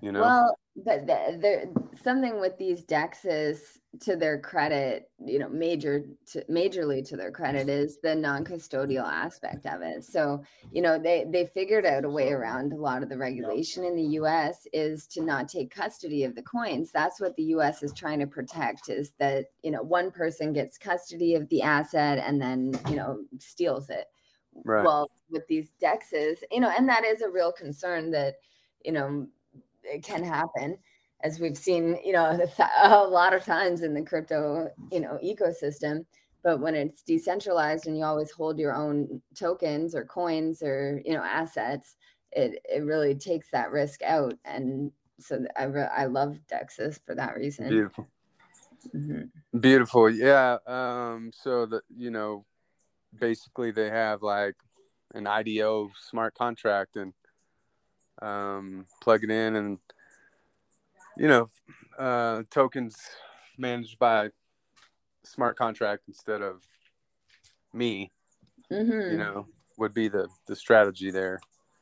you know well but there something with these dexes to their credit you know major to majorly to their credit is the non-custodial aspect of it. So you know they they figured out a way around a lot of the regulation in the us is to not take custody of the coins. That's what the us is trying to protect is that you know one person gets custody of the asset and then you know steals it. Right. well with these dexes you know and that is a real concern that you know it can happen as we've seen you know a lot of times in the crypto you know ecosystem. But when it's decentralized and you always hold your own tokens or coins or you know assets it it really takes that risk out. And so i re- i love dexes for that reason. Beautiful. Mm-hmm. beautiful. Yeah um so that you know basically they have like an ido smart contract and um, plug it in, and you know, uh, tokens managed by smart contract instead of me. Mm-hmm. You know, would be the the strategy there,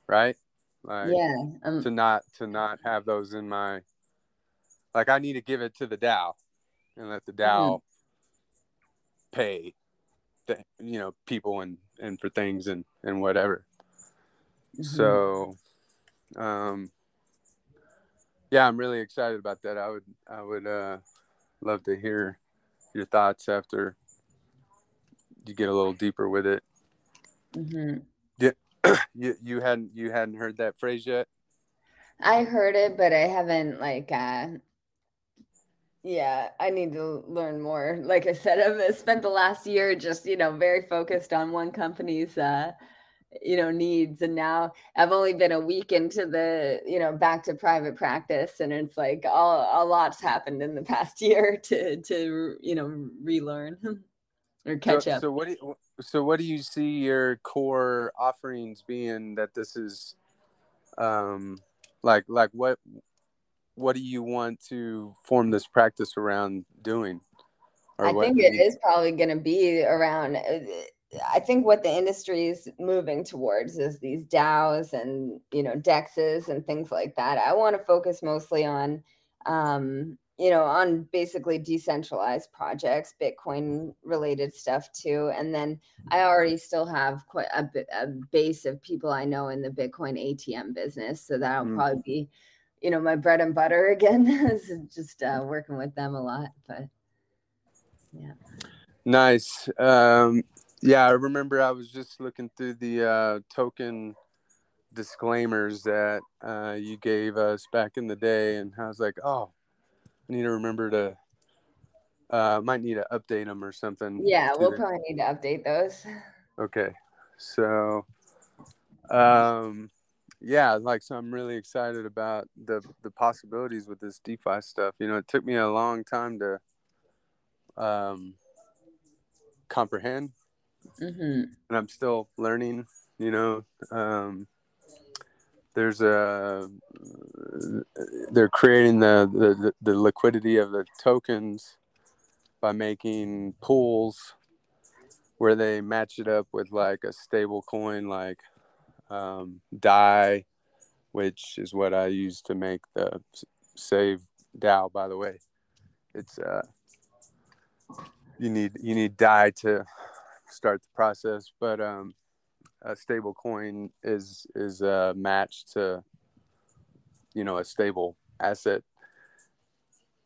right? Like, yeah. Um, to not to not have those in my like I need to give it to the DAO and let the DAO mm-hmm. pay the you know people and and for things and and whatever. Mm-hmm. So um, yeah, I'm really excited about that. I would I would uh, love to hear your thoughts after you get a little deeper with it. Mm-hmm. Yeah, you you hadn't you hadn't heard that phrase yet. I heard it, but I haven't like uh, yeah, I need to learn more. Like I said, I've spent the last year just, you know, very focused on one company's uh, you know, needs. And now I've only been a week into the, you know, back to private practice. And it's like all a lot's happened in the past year to to you know, relearn or catch so, up. So what do you, so what do you see your core offerings being that this is um like like what what do you want to form this practice around doing? I think it is probably going to be around. I think what the industry is moving towards is these DAOs and you know DEXs and things like that. I want to focus mostly on, um, you know, on basically decentralized projects, Bitcoin related stuff too. And then I already still have quite a, a base of people I know in the Bitcoin ATM business, so that'll mm. probably be you know my bread and butter again just uh, working with them a lot but yeah nice um, yeah i remember i was just looking through the uh, token disclaimers that uh, you gave us back in the day and i was like oh i need to remember to uh, might need to update them or something yeah we'll the... probably need to update those. Okay so um yeah like so i'm really excited about the the possibilities with this defi stuff. You know it took me a long time to um comprehend mm-hmm. and i'm still learning you know um there's a they're creating the, the the liquidity of the tokens by making pools where they match it up with like a stable coin like um, Dai, which is what I use to make the save DAO. By the way, it's uh, you need you need Dai to start the process, but um, a stable coin is is uh, matched to you know a stable asset.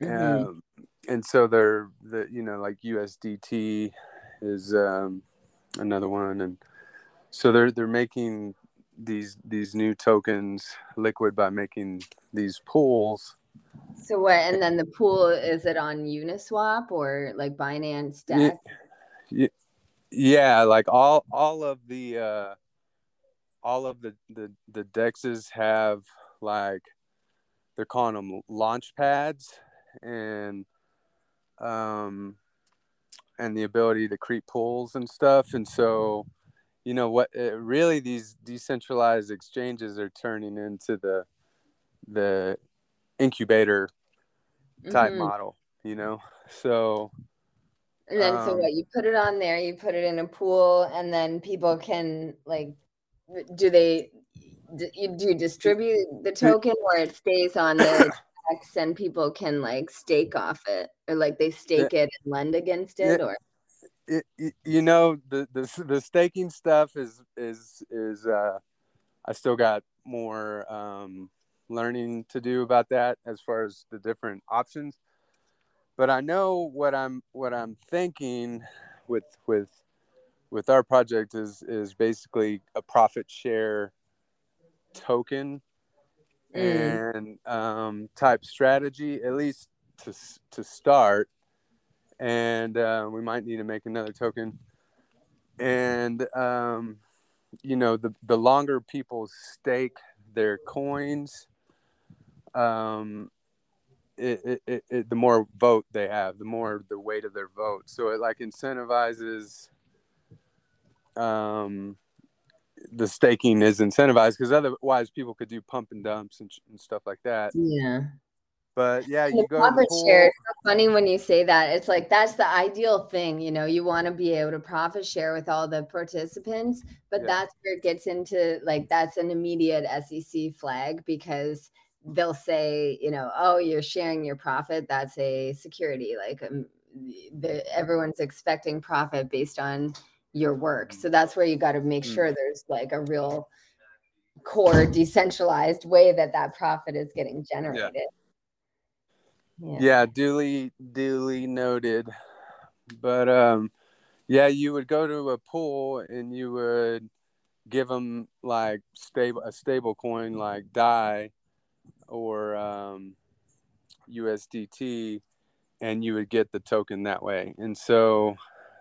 Mm-hmm. Um, and so they're the you know like USDT is um, another one, and so they're they're making these these new tokens liquid by making these pools. So what? And then the pool is it on Uniswap or like Binance Dex? Yeah, yeah, like all all of the uh, all of the the the dexes have like they're calling them launch pads and um and the ability to create pools and stuff and so you know what it, uh, really these decentralized exchanges are turning into the the incubator type mm-hmm. model you know so and then um, so what you put it on there you put it in a pool and then people can like do they do you, do you distribute the token or it stays on the X and people can like stake off it? Or like they stake it and lend against it or? It, you know the, the the staking stuff is is is uh i still got more um learning to do about that as far as the different options but i know what i'm what i'm thinking with with with our project is is basically a profit share token mm. and um type strategy at least to to start and uh, we might need to make another token. And um, you know, the the longer people stake their coins, um, it, it, it, the more vote they have, the more the weight of their vote. So it like incentivizes um, the staking is incentivized because otherwise people could do pump and dumps and, and stuff like that. Yeah. But yeah, you go profit share. It's so funny when you say that. It's like that's the ideal thing. You know, you want to be able to profit share with all the participants, but yeah. that's where it gets into like that's an immediate SEC flag because they'll say, you know, oh, you're sharing your profit. That's a security. Like um, the, everyone's expecting profit based on your work. So that's where you got to make mm. sure there's like a real core decentralized way that that profit is getting generated. Yeah. Yeah. yeah, duly duly noted. But um yeah, you would go to a pool and you would give them like stable a stable coin like DAI or um, USDT, and you would get the token that way. And so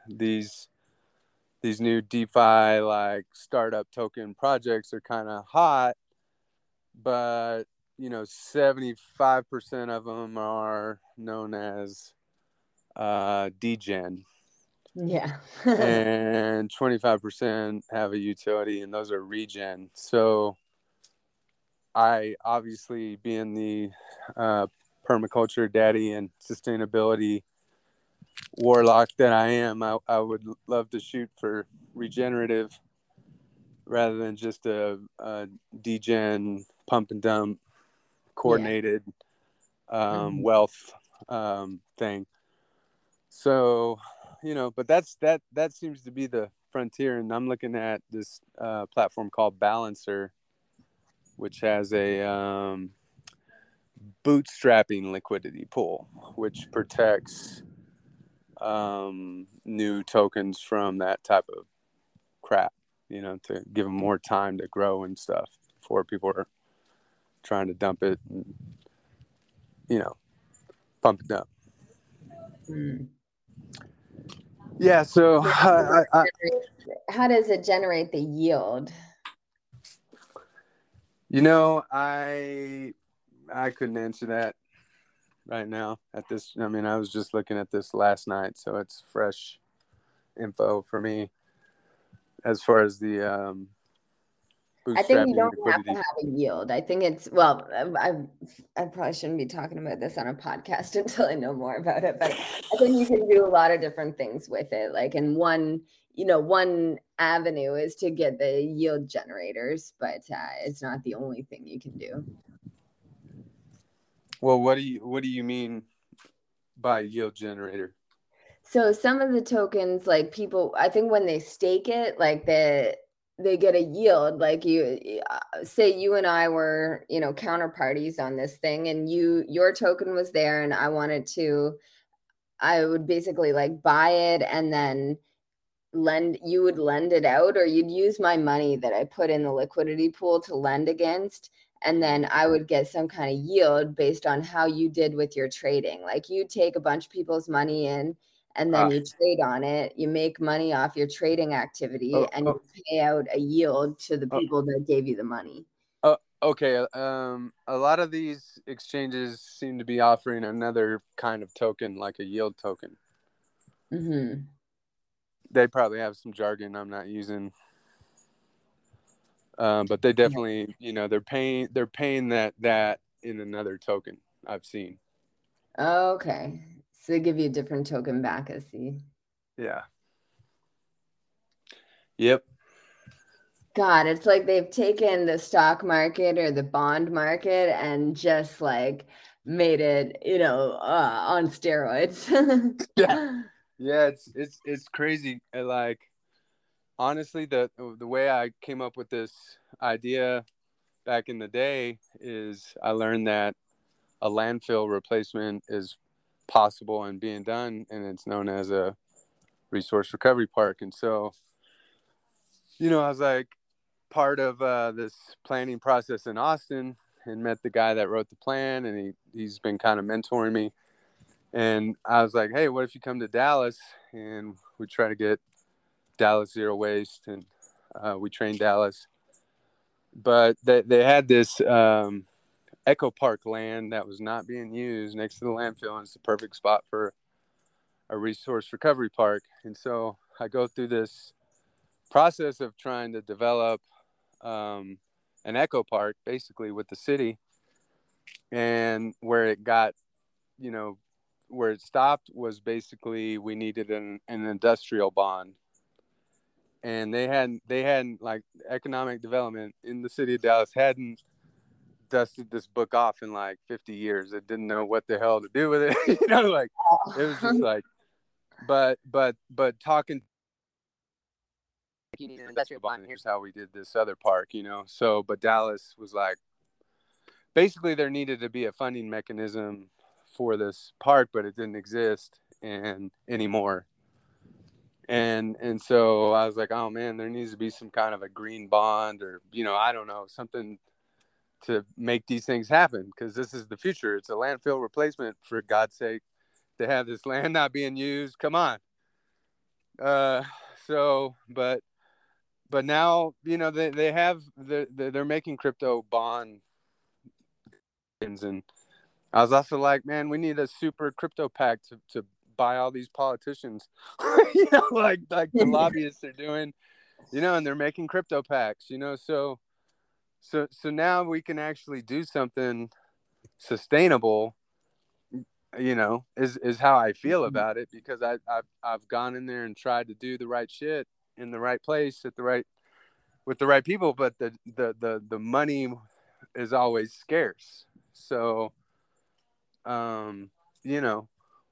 these these new DeFi like startup token projects are kind of hot, but you know, 75% of them are known as uh, degen. Yeah. and 25% have a utility, and those are regen. So I obviously, being the uh, permaculture daddy and sustainability warlock that I am, I, I would love to shoot for regenerative rather than just a, a degen pump and dump coordinated yeah. um, mm-hmm. wealth um, thing. So, you know, but that's that that seems to be the frontier, and I'm looking at this uh, platform called Balancer, which has a um, bootstrapping liquidity pool, which protects um, new tokens from that type of crap. You know, to give them more time to grow and stuff before people are trying to dump it and, you know, pump it up. Mm. Yeah. So, I, I, how does it generate the yield? You know, I I couldn't answer that right now at this. I mean, I was just looking at this last night, so it's fresh info for me as far as the um, I think you don't have to have a yield. I think it's well, I I probably shouldn't be talking about this on a podcast until I know more about it. But I think you can do a lot of different things with it. Like in one, you know, one avenue is to get the yield generators, but uh, it's not the only thing you can do. Well, what do you what do you mean by yield generator? So some of the tokens, like people, I think when they stake it, like the they get a yield like you uh, say you and i were you know counterparties on this thing and you your token was there and i wanted to i would basically like buy it and then lend you would lend it out or you'd use my money that i put in the liquidity pool to lend against and then i would get some kind of yield based on how you did with your trading. Like you take a bunch of people's money in and then uh, you trade on it you make money off your trading activity uh, and you pay out a yield to the people that gave you the money. Uh, okay um, a lot of these exchanges seem to be offering another kind of token like a yield token. Mm-hmm. They probably have some jargon i'm not using um, but they definitely you know they're paying they're paying that that in another token i've seen okay so they give you a different token back I see. Yeah. Yep. God, it's like they've taken the stock market or the bond market and just like made it, you know, uh, on steroids. yeah, yeah, it's it's it's crazy. Like, honestly, the the way I came up with this idea back in the day is I learned that a landfill replacement is possible and being done, and it's known as a resource recovery park. And so, you know, I was like part of uh, this planning process in Austin and met the guy that wrote the plan, and he he's been kind of mentoring me. And I was like, hey, what if you come to Dallas and we try to get Dallas zero waste, and uh, we train Dallas. But they they had this um, Echo Park land that was not being used next to the landfill, and it's the perfect spot for a resource recovery park. And so I go through this process of trying to develop um, an eco park, basically with the city, and where it got, you know, where it stopped was basically we needed an, an industrial bond and they hadn't they hadn't like economic development in the city of dallas hadn't dusted this book off in like 50 years. It didn't know what the hell to do with it. you know, like it was just like, but, but, but talking. You need an industrial bond. Here's how we did this other park, you know. So, but Dallas was like, basically, there needed to be a funding mechanism for this park, but it didn't exist and anymore. And and so I was like, oh man, there needs to be some kind of a green bond, or you know, I don't know, something to make these things happen because this is the future. It's a landfill replacement for God's sake. to have this land not being used. Come on. Uh, so, but, but now you know they they have the, the they're making crypto bond and I was also like, man, we need a super crypto PAC to, to buy all these politicians, you know, like like the lobbyists are doing, you know, and they're making crypto PACs, you know, so so so now we can actually do something sustainable you know is is how i feel mm-hmm. about it because i I've, I've gone in there and tried to do the right shit in the right place at the right with the right people but the the the, the money is always scarce so um you know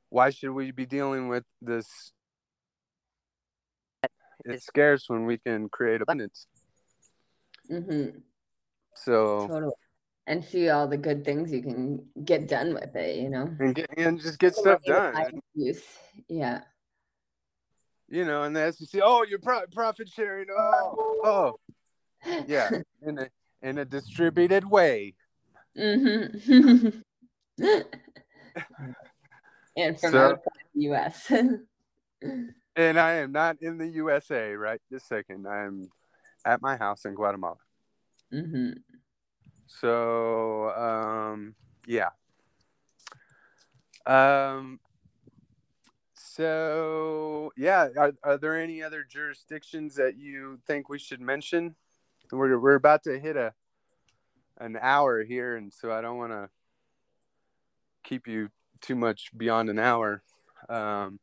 why should we be dealing with this it's scarce when we can create abundance mm-hmm. so totally and see all the good things you can get done with it, you know, and get and just get stuff done. Use. Yeah. You know, and the SEC, oh, you're pro- profit sharing. Oh, oh, yeah, in a in a distributed way. Mm-hmm. and from so, outside the U.S. and I am not in the USA right this second. I am at my house in Guatemala. Mm-hmm. So um, yeah. Um, so yeah, are, are there any other jurisdictions that you think we should mention? We're we're about to hit a an hour here, and so I don't want to keep you too much beyond an hour. Um,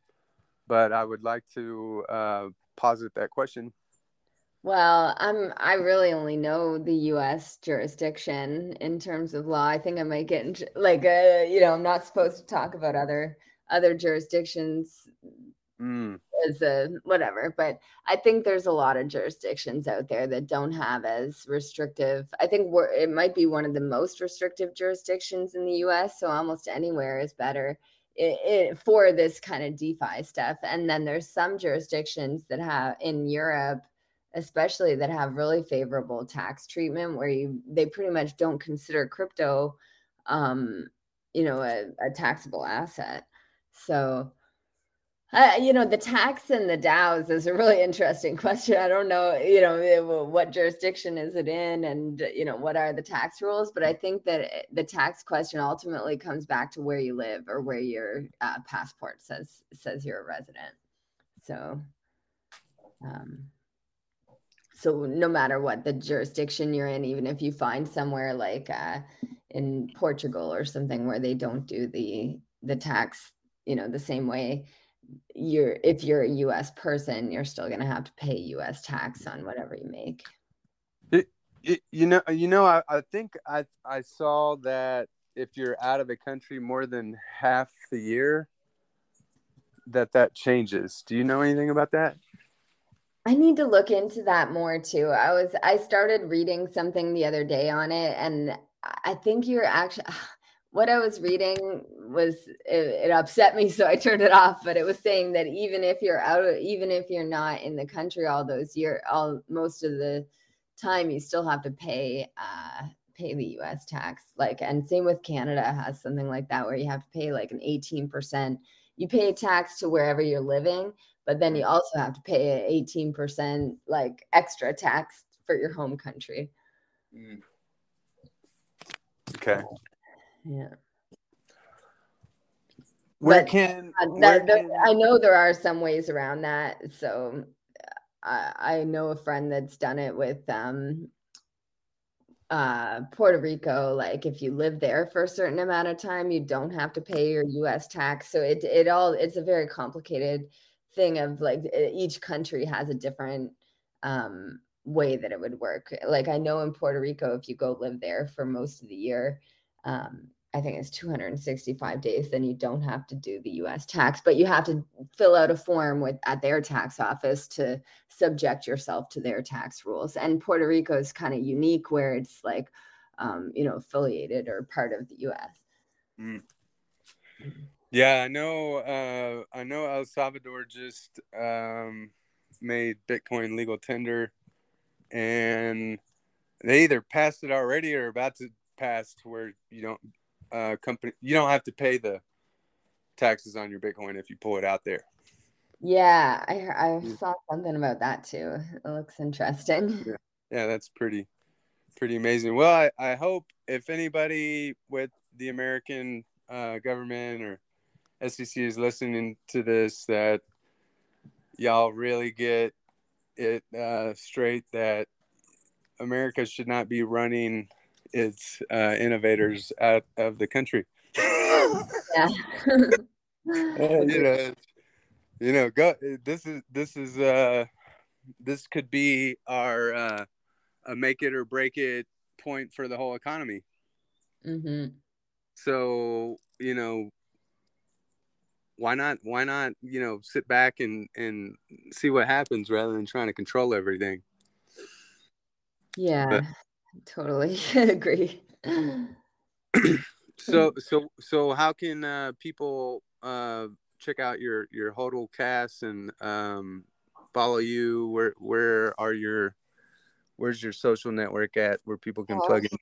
but I would like to uh, posit that question. Well, I'm I really only know the US jurisdiction in terms of law. I think I might get into like uh, you know, I'm not supposed to talk about other other jurisdictions mm. as a whatever, but I think there's a lot of jurisdictions out there that don't have as restrictive. I think we're it might be one of the most restrictive jurisdictions in the US, so almost anywhere is better. It, it, for this kind of DeFi stuff. And then there's some jurisdictions that have in Europe especially that have really favorable tax treatment where you they pretty much don't consider crypto um you know a, a taxable asset so uh, you know the tax and the DAOs is a really interesting question. I don't know, you know, eh, what jurisdiction is it in, and you know what are the tax rules. But I think that eh, the tax question ultimately comes back to where you live or where your uh, passport says says you're a resident. So, um, so no matter what the jurisdiction you're in even if you find somewhere like uh, in portugal or something where they don't do the the tax you know the same way you're if you're a us person you're still going to have to pay us tax on whatever you make. It, it, you know you know I, I think i i saw that if you're out of the country more than half the year that that changes. Do you know anything about that? I need to look into that more too. I was I started reading something the other day on it and I think you're actually what I was reading was it, it, upset me so I turned it off but it was saying that even if you're out even if you're not in the country all those year all most of the time you still have to pay uh pay the US tax like and same with Canada has something like that where you have to pay like an 18% you pay tax to wherever you're living but then you also have to pay an 18% like extra tax for your home country. Mm. Okay. Yeah. Where but, can, uh, where can, I know there are some ways around that. So I, I know a friend that's done it with um, uh, Puerto Rico. Like if you live there for a certain amount of time, you don't have to pay your U.S. tax. So it it all it's a very complicated thing of like each country has a different um, way that it would work. Like I know in Puerto Rico, if you go live there for most of the year, um, I think it's 265 days, then you don't have to do the US tax, but you have to fill out a form with at their tax office to subject yourself to their tax rules. And Puerto Rico is kind of unique where it's like, um, you know, affiliated or part of the US. Mm. Yeah, I know. Uh, I know El Salvador just um, made Bitcoin legal tender, and they either passed it already or about to pass to where you don't uh, company you don't have to pay the taxes on your Bitcoin if you pull it out there. Yeah, I I saw something about that too. It looks interesting. Yeah, yeah that's pretty pretty amazing. Well, I, I hope if anybody with the American uh, government or SEC is listening to this that y'all really get it uh, straight that America should not be running its uh, innovators out of the country. yeah. you know, you know, go. This is this is uh, this could be our uh, a make it or break it point for the whole economy. Mm-hmm. So you know, why not? Why not? You know, sit back and and see what happens rather than trying to control everything. Yeah, but, totally agree. so so so how can uh, people uh, check out your your hodl cast and um, follow you? Where where are your where's your social network at where people can oh, plug in?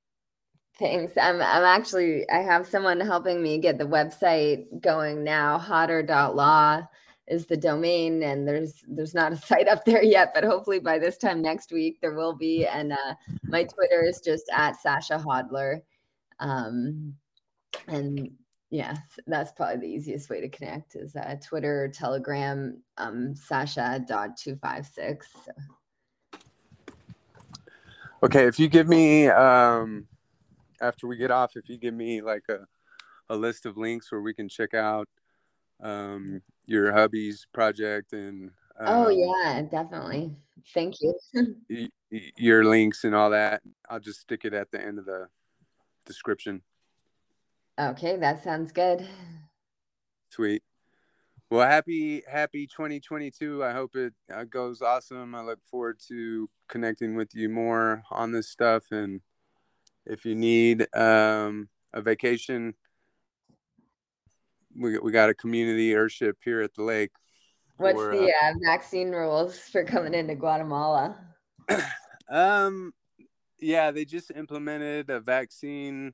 Thanks. I'm I'm actually I have someone helping me get the website going now. Hodder.law is the domain and there's there's not a site up there yet, but hopefully by this time next week there will be. And uh, my Twitter is just at Sasha Hodder. Um, and yeah, that's probably the easiest way to connect is uh, Twitter, Telegram, um, Sasha.256. So. Okay, if you give me um, after we get off, if you give me like a a list of links where we can check out um, your hubby's project and oh um, yeah, definitely. Thank you. your links and all that. I'll just stick it at the end of the description. Okay, that sounds good. Sweet. Well, happy happy 2022. I hope it uh, goes awesome. I look forward to connecting with you more on this stuff and if you need um, a vacation, we we got a community airship here at the lake. What's for, the uh, uh, vaccine rules for coming into Guatemala? um, yeah, they just implemented a vaccine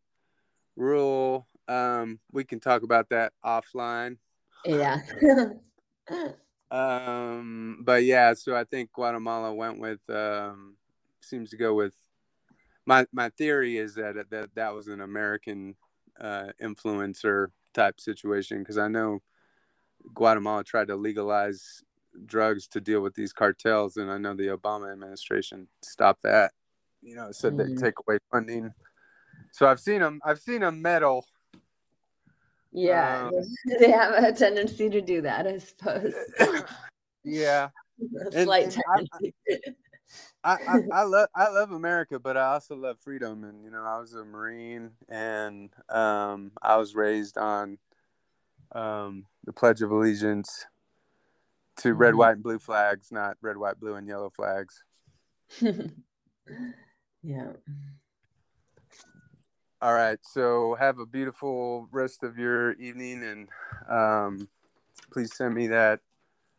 rule. Um, we can talk about that offline. Yeah. um, but yeah, so I think Guatemala went with um, seems to go with my my theory is that that that was an American uh, influencer type situation because I know Guatemala tried to legalize drugs to deal with these cartels, and I know the Obama administration stopped that. You know, said mm. they take away funding. So I've seen them. I've seen them meddle. Yeah, um, they have a tendency to do that, I suppose. yeah, a slight and, tendency. And I, I, I, love I love America, but I also love freedom. And you know, I was a Marine, and um, I was raised on um, the Pledge of Allegiance to mm-hmm. red, white, and blue flags, not red, white, blue, and yellow flags. yeah. All right. So have a beautiful rest of your evening, and um, please send me that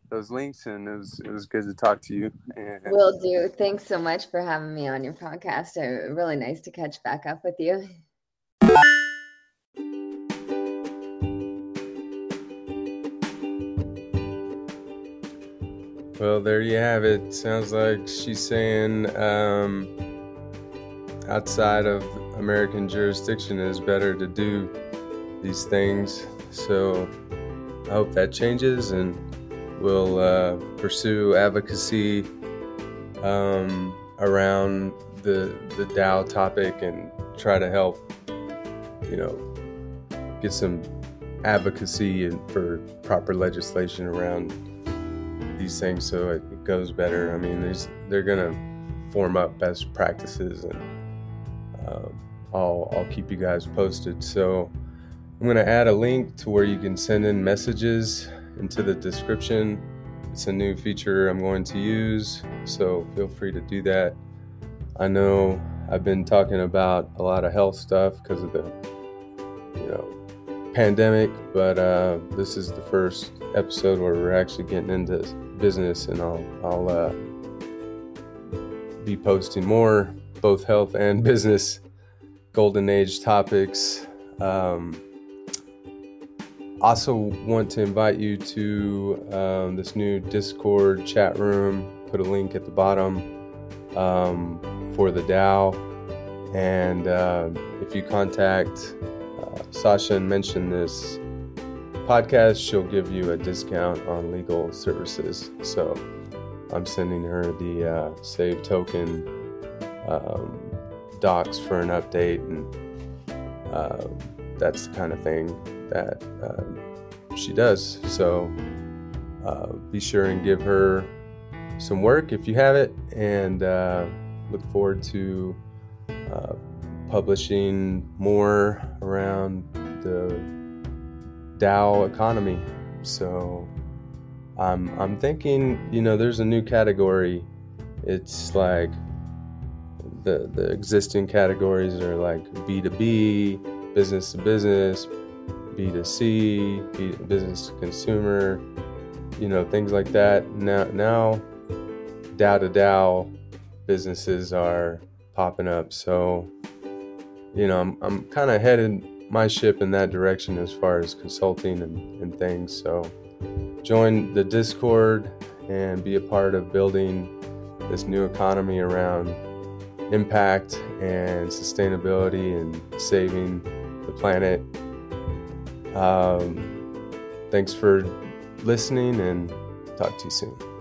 those links and it was it was good to talk to you and will do. Thanks so much for having me on your podcast. Uh, really nice to catch back up with you. Well there you have it. Sounds like she's saying um, outside of american jurisdiction is better to do these things. So i hope that changes and will uh, pursue advocacy um, around the the DAO topic and try to help, you know, get some advocacy and for proper legislation around these things so it goes better. I mean, they're gonna form up best practices and um, I'll I'll keep you guys posted. So I'm gonna add a link to where you can send in messages into the description. It's a new feature I'm going to use, so feel free to do that. I know I've been talking about a lot of health stuff because of the, you know, pandemic, but uh, this is the first episode where we're actually getting into business, and I'll I'll uh, be posting more both health and business golden age topics. Um, also want to invite you to um, this new Discord chat room. Put a link at the bottom um, for the DAO. And uh, if you contact uh, Sasha and mention this podcast, she'll give you a discount on legal services. So I'm sending her the uh, save token um, docs for an update, and uh, that's the kind of thing that uh, she does. So uh, be sure and give her some work if you have it, and uh, look forward to uh, publishing more around the DAO economy. So I'm I'm thinking, you know, there's a new category. It's like the the existing categories are like B2B, business to business, B2C, B, business to consumer, you know, things like that. Now now DAO to DAO businesses are popping up. So, you know, I'm I'm kind of headed my ship in that direction as far as consulting and, and things. So join the Discord and be a part of building this new economy around impact and sustainability and saving the planet. Um, thanks for listening and talk to you soon.